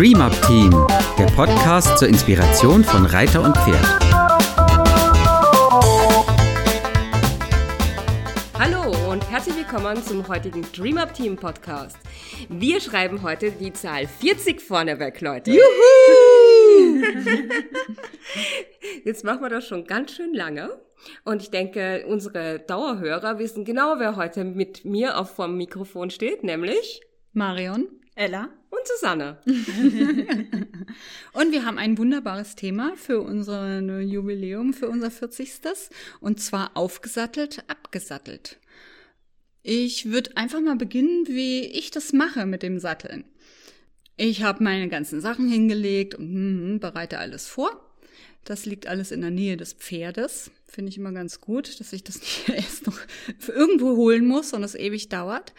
Dream Up Team, der Podcast zur Inspiration von Reiter und Pferd. Hallo und herzlich willkommen zum heutigen Dream Up Team Podcast. Wir schreiben heute die Zahl 40 vorne weg, Leute. Juhu! Jetzt machen wir das schon ganz schön lange. Und ich denke, unsere Dauerhörer wissen genau, wer heute mit mir auf dem Mikrofon steht, nämlich Marion, Ella und Susanne. und wir haben ein wunderbares Thema für unser Jubiläum, für unser 40. Und zwar aufgesattelt, abgesattelt. Ich würde einfach mal beginnen, wie ich das mache mit dem Satteln. Ich habe meine ganzen Sachen hingelegt und hm, bereite alles vor. Das liegt alles in der Nähe des Pferdes. Finde ich immer ganz gut, dass ich das nicht erst noch irgendwo holen muss und es ewig dauert.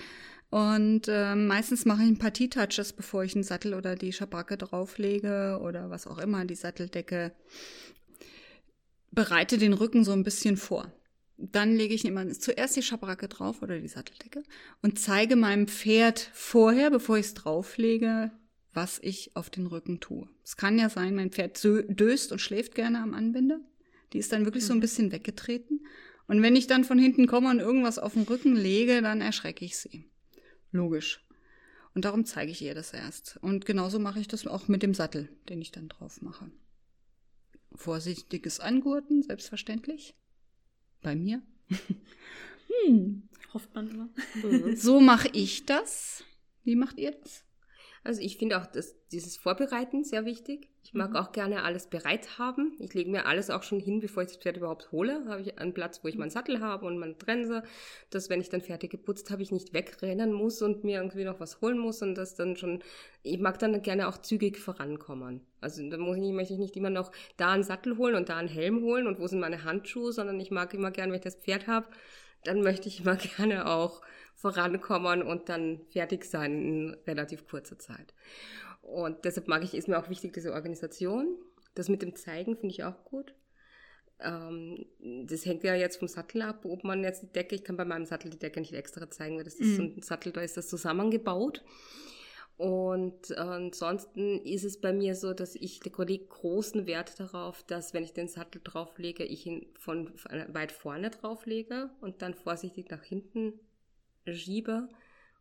Und äh, meistens mache ich ein paar T-Touches, bevor ich einen Sattel oder die Schabracke drauflege oder was auch immer, die Satteldecke. Bereite den Rücken so ein bisschen vor. Dann lege ich immer zuerst die Schabracke drauf oder die Satteldecke und zeige meinem Pferd vorher, bevor ich es drauflege, was ich auf den Rücken tue. Es kann ja sein, mein Pferd döst und schläft gerne am Anbinder. Die ist dann wirklich so ein mhm. bisschen weggetreten. Und wenn ich dann von hinten komme und irgendwas auf den Rücken lege, dann erschrecke ich sie. Logisch. Und darum zeige ich ihr das erst. Und genauso mache ich das auch mit dem Sattel, den ich dann drauf mache. Vorsichtiges Angurten, selbstverständlich. Bei mir. hm, hofft man immer. so mache ich das. Wie macht ihr das? Also ich finde auch das, dieses Vorbereiten sehr wichtig. Ich mag mhm. auch gerne alles bereit haben. Ich lege mir alles auch schon hin, bevor ich das Pferd überhaupt hole. Habe ich einen Platz, wo ich meinen Sattel habe und meine Trense, dass wenn ich dann fertig geputzt habe, ich nicht wegrennen muss und mir irgendwie noch was holen muss und das dann schon, ich mag dann gerne auch zügig vorankommen. Also da muss ich nicht, möchte ich nicht immer noch da einen Sattel holen und da einen Helm holen und wo sind meine Handschuhe, sondern ich mag immer gerne, wenn ich das Pferd habe, dann möchte ich immer gerne auch vorankommen und dann fertig sein in relativ kurzer Zeit. Und deshalb mag ich, ist mir auch wichtig, diese Organisation. Das mit dem Zeigen finde ich auch gut. Ähm, das hängt ja jetzt vom Sattel ab, ob man jetzt die Decke, ich kann bei meinem Sattel die Decke nicht extra zeigen, weil das ist so mhm. ein Sattel, da ist das zusammengebaut. Und ansonsten ist es bei mir so, dass ich lege großen Wert darauf, dass wenn ich den Sattel drauflege, ich ihn von weit vorne drauflege und dann vorsichtig nach hinten schiebe.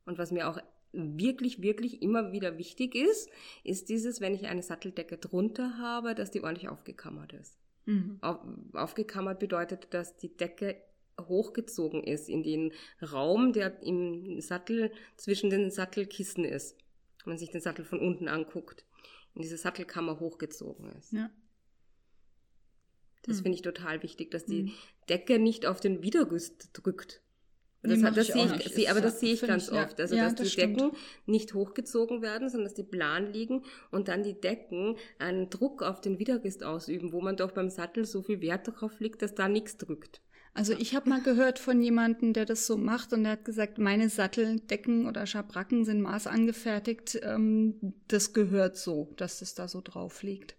Und was mir auch wirklich, wirklich immer wieder wichtig ist, ist dieses, wenn ich eine Satteldecke drunter habe, dass die ordentlich aufgekammert ist. Mhm. Auf, aufgekammert bedeutet, dass die Decke hochgezogen ist in den Raum, der im Sattel zwischen den Sattelkissen ist. Wenn man sich den Sattel von unten anguckt, in diese Sattelkammer hochgezogen ist. Ja. Das mhm. finde ich total wichtig, dass die mhm. Decke nicht auf den Widerguss drückt. Das, das, das sehe ich, sie, aber das sehe ich ganz ich, oft. Also, ja, dass das die Decken nicht hochgezogen werden, sondern dass die plan liegen und dann die Decken einen Druck auf den Widergist ausüben, wo man doch beim Sattel so viel Wert darauf legt, dass da nichts drückt. Also ich habe mal gehört von jemandem, der das so macht und der hat gesagt, meine Satteldecken oder Schabracken sind maßangefertigt. Ähm, das gehört so, dass das da so drauf liegt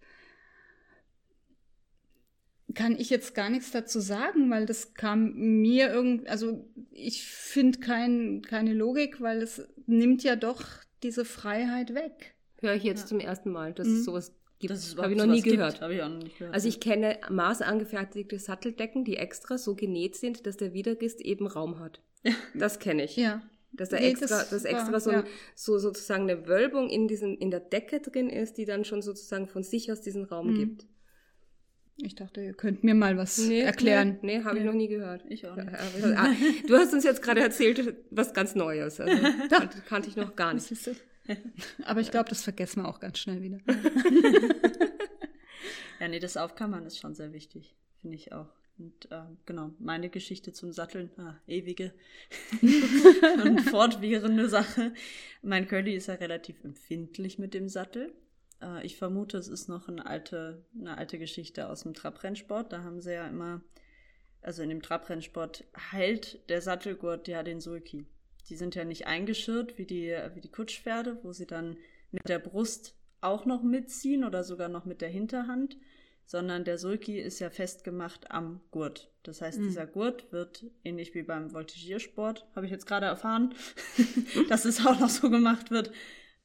kann ich jetzt gar nichts dazu sagen, weil das kam mir irgendwie, also ich finde kein, keine Logik, weil es nimmt ja doch diese Freiheit weg. Höre ich jetzt ja. zum ersten Mal, dass mhm. es sowas gibt. Das habe ich noch nie gehört. Habe ich auch nicht gehört. Also ich kenne maßangefertigte Satteldecken, die extra so genäht sind, dass der Widergist eben Raum hat. Ja. Das kenne ich. Ja. Dass da nee, extra, das dass extra war, so, ein, so sozusagen eine Wölbung in diesen, in der Decke drin ist, die dann schon sozusagen von sich aus diesen Raum mhm. gibt. Ich dachte, ihr könnt mir mal was nee, erklären. Nee, nee habe ich noch nie gehört. Ich auch nicht. Ah, du hast uns jetzt gerade erzählt, was ganz Neues. Also, das kannte ich noch gar nicht. Aber ich glaube, das vergessen wir auch ganz schnell wieder. ja, nee, das Aufkammern ist schon sehr wichtig. Finde ich auch. Und äh, genau, meine Geschichte zum Satteln, ah, ewige und fortwährende Sache. Mein Curly ist ja relativ empfindlich mit dem Sattel. Äh, ich vermute, es ist noch eine alte, eine alte Geschichte aus dem Trabrennsport. Da haben sie ja immer, also in dem Trabrennsport heilt der Sattelgurt ja den Sulki. Die sind ja nicht eingeschirrt wie die, wie die Kutschpferde, wo sie dann mit der Brust auch noch mitziehen oder sogar noch mit der Hinterhand, sondern der Sulki ist ja festgemacht am Gurt. Das heißt, mhm. dieser Gurt wird ähnlich wie beim Voltigiersport, habe ich jetzt gerade erfahren, dass es auch noch so gemacht wird,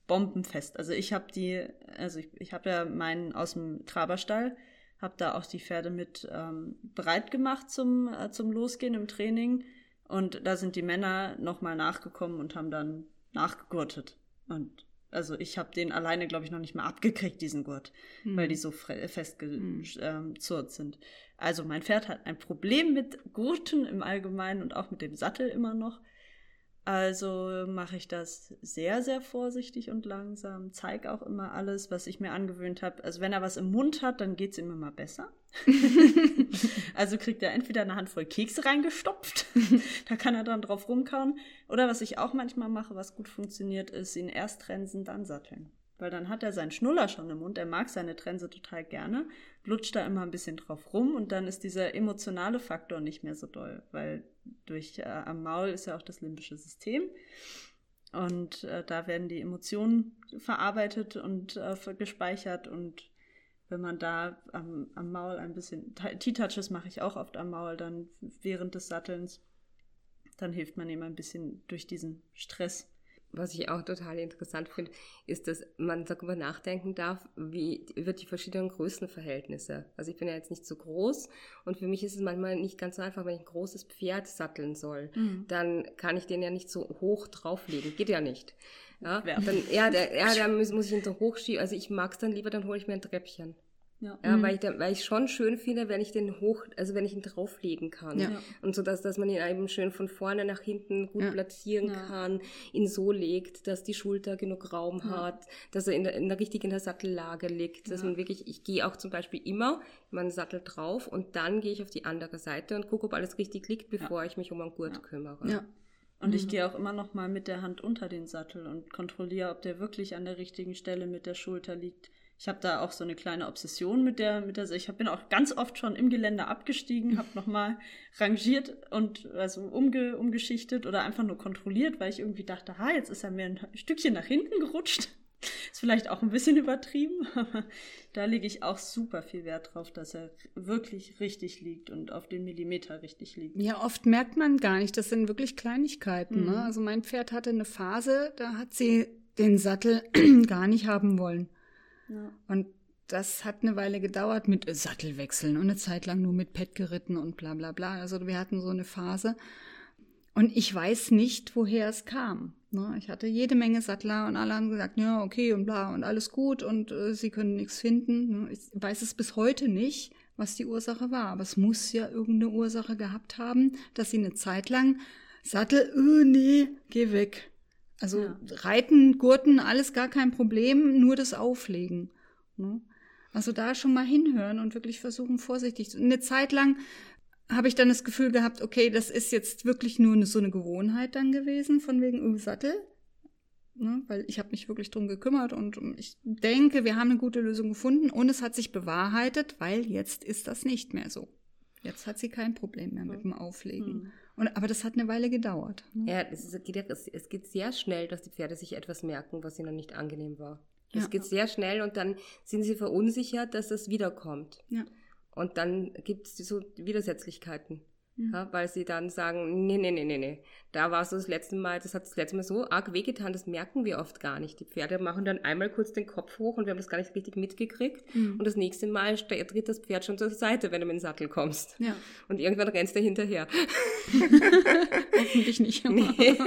bombenfest. Also ich habe die, also ich, ich habe ja meinen aus dem Traberstall, habe da auch die Pferde mit ähm, bereit gemacht zum, äh, zum Losgehen im Training. Und da sind die Männer nochmal nachgekommen und haben dann nachgegurtet. Und also ich habe den alleine, glaube ich, noch nicht mal abgekriegt, diesen Gurt, hm. weil die so festgezurrt hm. ähm, sind. Also mein Pferd hat ein Problem mit Gurten im Allgemeinen und auch mit dem Sattel immer noch. Also mache ich das sehr, sehr vorsichtig und langsam. Zeige auch immer alles, was ich mir angewöhnt habe. Also wenn er was im Mund hat, dann geht es ihm immer besser. also kriegt er entweder eine Handvoll Kekse reingestopft, da kann er dann drauf rumkauen. Oder was ich auch manchmal mache, was gut funktioniert, ist ihn erst trensen, dann satteln. Weil dann hat er seinen Schnuller schon im Mund, er mag seine Trense total gerne, lutscht da immer ein bisschen drauf rum und dann ist dieser emotionale Faktor nicht mehr so doll, weil durch äh, am Maul ist ja auch das limbische System. Und äh, da werden die Emotionen verarbeitet und äh, gespeichert und wenn man da am, am Maul ein bisschen, T-Touches mache ich auch oft am Maul dann während des Sattelns, dann hilft man ihm ein bisschen durch diesen Stress was ich auch total interessant finde, ist, dass man darüber nachdenken darf, wie über die verschiedenen Größenverhältnisse. Also ich bin ja jetzt nicht so groß und für mich ist es manchmal nicht ganz so einfach, wenn ich ein großes Pferd satteln soll, mhm. dann kann ich den ja nicht so hoch drauflegen. Geht ja nicht. Ja, dann, ja, der, ja, da muss, muss ich ihn so hochschieben. Also ich mag es dann lieber, dann hole ich mir ein Treppchen. Ja. ja mhm. weil, ich dann, weil ich schon schön finde, wenn ich den hoch, also wenn ich ihn drauflegen kann. Ja. Und so, dass, dass man ihn eben schön von vorne nach hinten gut ja. platzieren kann, ihn so legt, dass die Schulter genug Raum hat, dass er in der, in der richtig in der Sattellage liegt, dass man wirklich, ich gehe auch zum Beispiel immer meinen Sattel drauf und dann gehe ich auf die andere Seite und gucke, ob alles richtig liegt, bevor ich mich um einen Gurt kümmere. Ja. Und mhm. ich gehe auch immer noch mal mit der Hand unter den Sattel und kontrolliere, ob der wirklich an der richtigen Stelle mit der Schulter liegt. Ich habe da auch so eine kleine Obsession mit der, mit der, ich bin auch ganz oft schon im Gelände abgestiegen, habe nochmal rangiert und also umge, umgeschichtet oder einfach nur kontrolliert, weil ich irgendwie dachte, ha, jetzt ist er mir ein Stückchen nach hinten gerutscht. Ist vielleicht auch ein bisschen übertrieben, aber da lege ich auch super viel Wert drauf, dass er wirklich richtig liegt und auf den Millimeter richtig liegt. Ja, oft merkt man gar nicht, das sind wirklich Kleinigkeiten. Ne? Mhm. Ne? Also mein Pferd hatte eine Phase, da hat sie den Sattel gar nicht haben wollen. Und das hat eine Weile gedauert mit Sattelwechseln und eine Zeit lang nur mit Pet geritten und bla bla bla. Also wir hatten so eine Phase. Und ich weiß nicht, woher es kam. Ne? Ich hatte jede Menge Sattler und alle haben gesagt, ja, okay und bla und alles gut und äh, sie können nichts finden. Ne? Ich weiß es bis heute nicht, was die Ursache war. Aber es muss ja irgendeine Ursache gehabt haben, dass sie eine Zeit lang Sattel, oh nee, geh weg. Also ja. Reiten, Gurten, alles gar kein Problem, nur das Auflegen. Ne? Also da schon mal hinhören und wirklich versuchen, vorsichtig zu. Eine Zeit lang habe ich dann das Gefühl gehabt, okay, das ist jetzt wirklich nur eine, so eine Gewohnheit dann gewesen, von wegen im Sattel. Ne? Weil ich habe mich wirklich drum gekümmert und ich denke, wir haben eine gute Lösung gefunden und es hat sich bewahrheitet, weil jetzt ist das nicht mehr so. Jetzt hat sie kein Problem mehr mit dem Auflegen. Mhm. Und, aber das hat eine Weile gedauert. Ne? Ja, es, ist, es geht sehr schnell, dass die Pferde sich etwas merken, was ihnen nicht angenehm war. Es ja. geht sehr schnell und dann sind sie verunsichert, dass das wiederkommt. Ja. Und dann gibt es so Widersetzlichkeiten. Ja, weil sie dann sagen, nee, nee, nee, nee, nee. Da war es das letzte Mal, das hat das letzte Mal so arg wehgetan, das merken wir oft gar nicht. Die Pferde machen dann einmal kurz den Kopf hoch und wir haben das gar nicht richtig mitgekriegt. Mhm. Und das nächste Mal tritt das Pferd schon zur Seite, wenn du mit dem Sattel kommst. Ja. Und irgendwann rennst du hinterher. Hoffentlich nicht. Nee.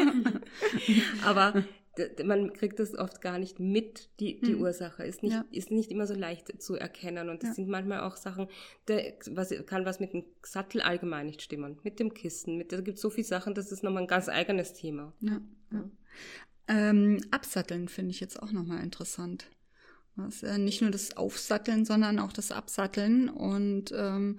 Aber man kriegt das oft gar nicht mit, die, die hm. Ursache. Ist nicht, ja. ist nicht immer so leicht zu erkennen. Und das ja. sind manchmal auch Sachen, der, was, kann was mit dem Sattel allgemein nicht stimmen. Mit dem Kissen. Mit, da gibt es so viele Sachen, das ist nochmal ein ganz eigenes Thema. Ja. Ähm, Absatteln finde ich jetzt auch nochmal interessant. Das ist nicht nur das Aufsatteln, sondern auch das Absatteln. Und ähm,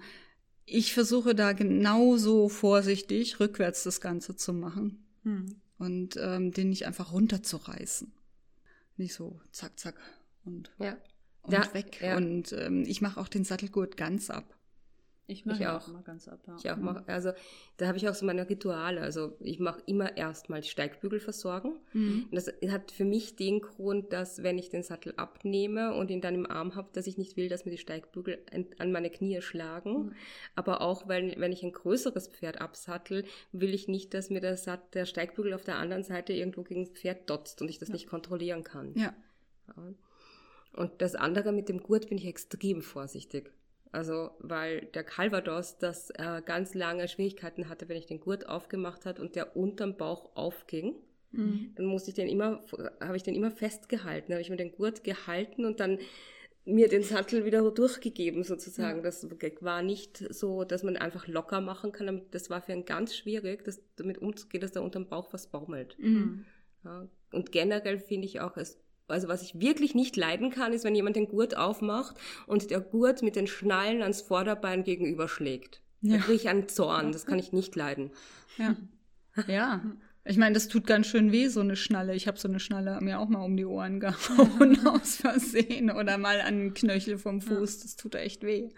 ich versuche da genauso vorsichtig rückwärts das Ganze zu machen. Hm und ähm, den nicht einfach runterzureißen. Nicht so zack, zack und, ja. und ja, weg. Ja. Und ähm, ich mache auch den Sattelgurt ganz ab. Ich mache Ich auch mal ganz ab. Ja. Ich auch mach, also da habe ich auch so meine Rituale. Also ich mache immer erstmal die Steigbügel versorgen. Mhm. Das hat für mich den Grund, dass wenn ich den Sattel abnehme und ihn dann im Arm habe, dass ich nicht will, dass mir die Steigbügel an, meine Knie schlagen. Mhm. Aber auch, weil wenn ich ein größeres Pferd absattel, will ich nicht, dass mir der, Sat der Steigbügel auf der anderen Seite irgendwo gegen das Pferd dotzt und ich das nicht kontrollieren kann. Ja. Ja. Und das andere mit dem Gurt bin ich extrem vorsichtig. Also, weil der Calvados das äh, ganz lange Schwierigkeiten hatte, wenn ich den Gurt aufgemacht hat und der unterm Bauch aufging. Mhm. Dann musste ich den immer, habe ich den immer festgehalten, habe ich mir den Gurt gehalten und dann mir den Sattel wieder durchgegeben sozusagen. Das war nicht so, dass man einfach locker machen kann. Das war für ihn ganz schwierig, das, damit umzugehen, dass da unterm Bauch was baumelt. Mhm. Ja. Und generell finde ich auch, es, also was ich wirklich nicht leiden kann, ist, wenn jemand den Gurt aufmacht und der Gurt mit den Schnallen ans Vorderbein gegenüberschlägt. Da Ja. kriege ich einen Zorn, das kann ich nicht leiden. Ja. Ja. Ich meine, das tut ganz schön weh, so eine Schnalle. Ich habe so eine Schnalle mir auch mal um die Ohren gehauen aus Versehen oder mal an den Knöchel vom Fuß. Das tut echt weh.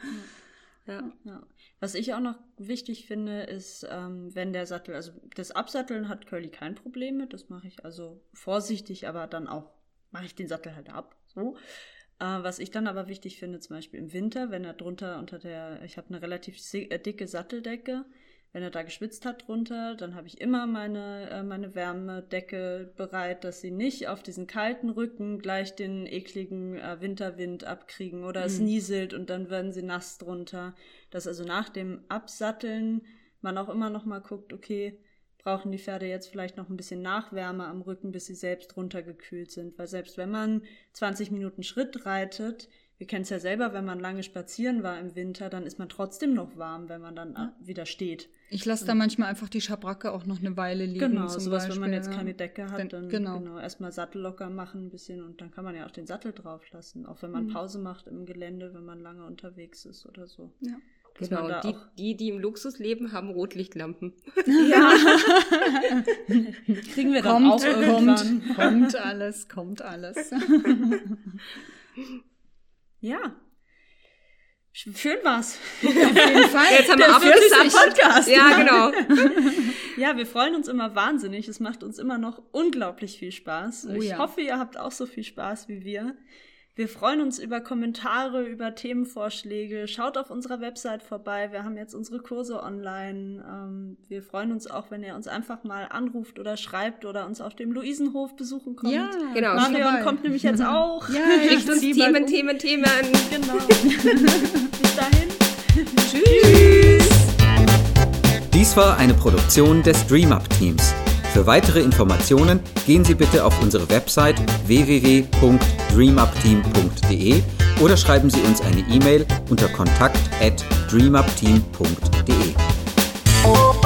Ja. Ja. Was ich auch noch wichtig finde, ist, ähm, wenn der Sattel, also das Absatteln hat Curly kein Problem mit, das mache ich also vorsichtig, aber dann auch mache ich den Sattel halt ab. So. Äh, was ich dann aber wichtig finde, zum Beispiel im Winter, wenn er drunter unter der, ich habe eine relativ äh, dicke Satteldecke, wenn er da geschwitzt hat drunter, dann habe ich immer meine, äh, meine Wärmedecke bereit, dass sie nicht auf diesen kalten Rücken gleich den ekligen äh, Winterwind abkriegen oder es Mhm. nieselt und dann werden sie nass drunter. Dass also nach dem Absatteln man auch immer noch mal guckt, okay, brauchen die Pferde jetzt vielleicht noch ein bisschen Nachwärme am Rücken, bis sie selbst runtergekühlt sind. Weil selbst wenn man 20 Minuten Schritt reitet, wir kennen es ja selber, wenn man lange spazieren war im Winter, dann ist man trotzdem noch warm, wenn man dann ab- wieder steht. Ich lasse da manchmal einfach die Schabracke auch noch eine Weile liegen. Genau, zum sowas, wenn man Beispiel, jetzt ja. keine Decke hat, dann genau. genau. erstmal Sattel locker machen ein bisschen und dann kann man ja auch den Sattel drauf lassen. Auch wenn man Mhm. Pause macht im Gelände, wenn man lange unterwegs ist oder so. Ja. Genau, die, auch- die, die im Luxus leben, haben Rotlichtlampen. Ja. Kriegen wir dann auch Kommt, irgendwann. kommt, kommt alles, kommt alles. Ja. Schön war's. Auf jeden Fall. Jetzt haben wir Der. 40. Podcast. Ja, genau. Ja, wir freuen uns immer wahnsinnig. Es macht uns immer noch unglaublich viel Spaß. Oh ich ja. hoffe, ihr habt auch so viel Spaß wie wir. Wir freuen uns über Kommentare, über Themenvorschläge. Schaut auf unserer Website vorbei. Wir haben jetzt unsere Kurse online. Ähm, wir freuen uns auch, wenn ihr uns einfach mal anruft oder schreibt oder uns auf dem Luisenhof besuchen kommt. Ja, Genau. Marion kommt nämlich jetzt auch. Ja, Schickt uns Themen, um. Themen, Themen. Genau. Bis dahin. Tschüss. Dies war eine Produktion des DreamUp Teams. Für weitere Informationen gehen Sie bitte auf unsere Website www.dreamupteam.de oder schreiben Sie uns eine E-Mail unter kontakt@dreamupteam.de.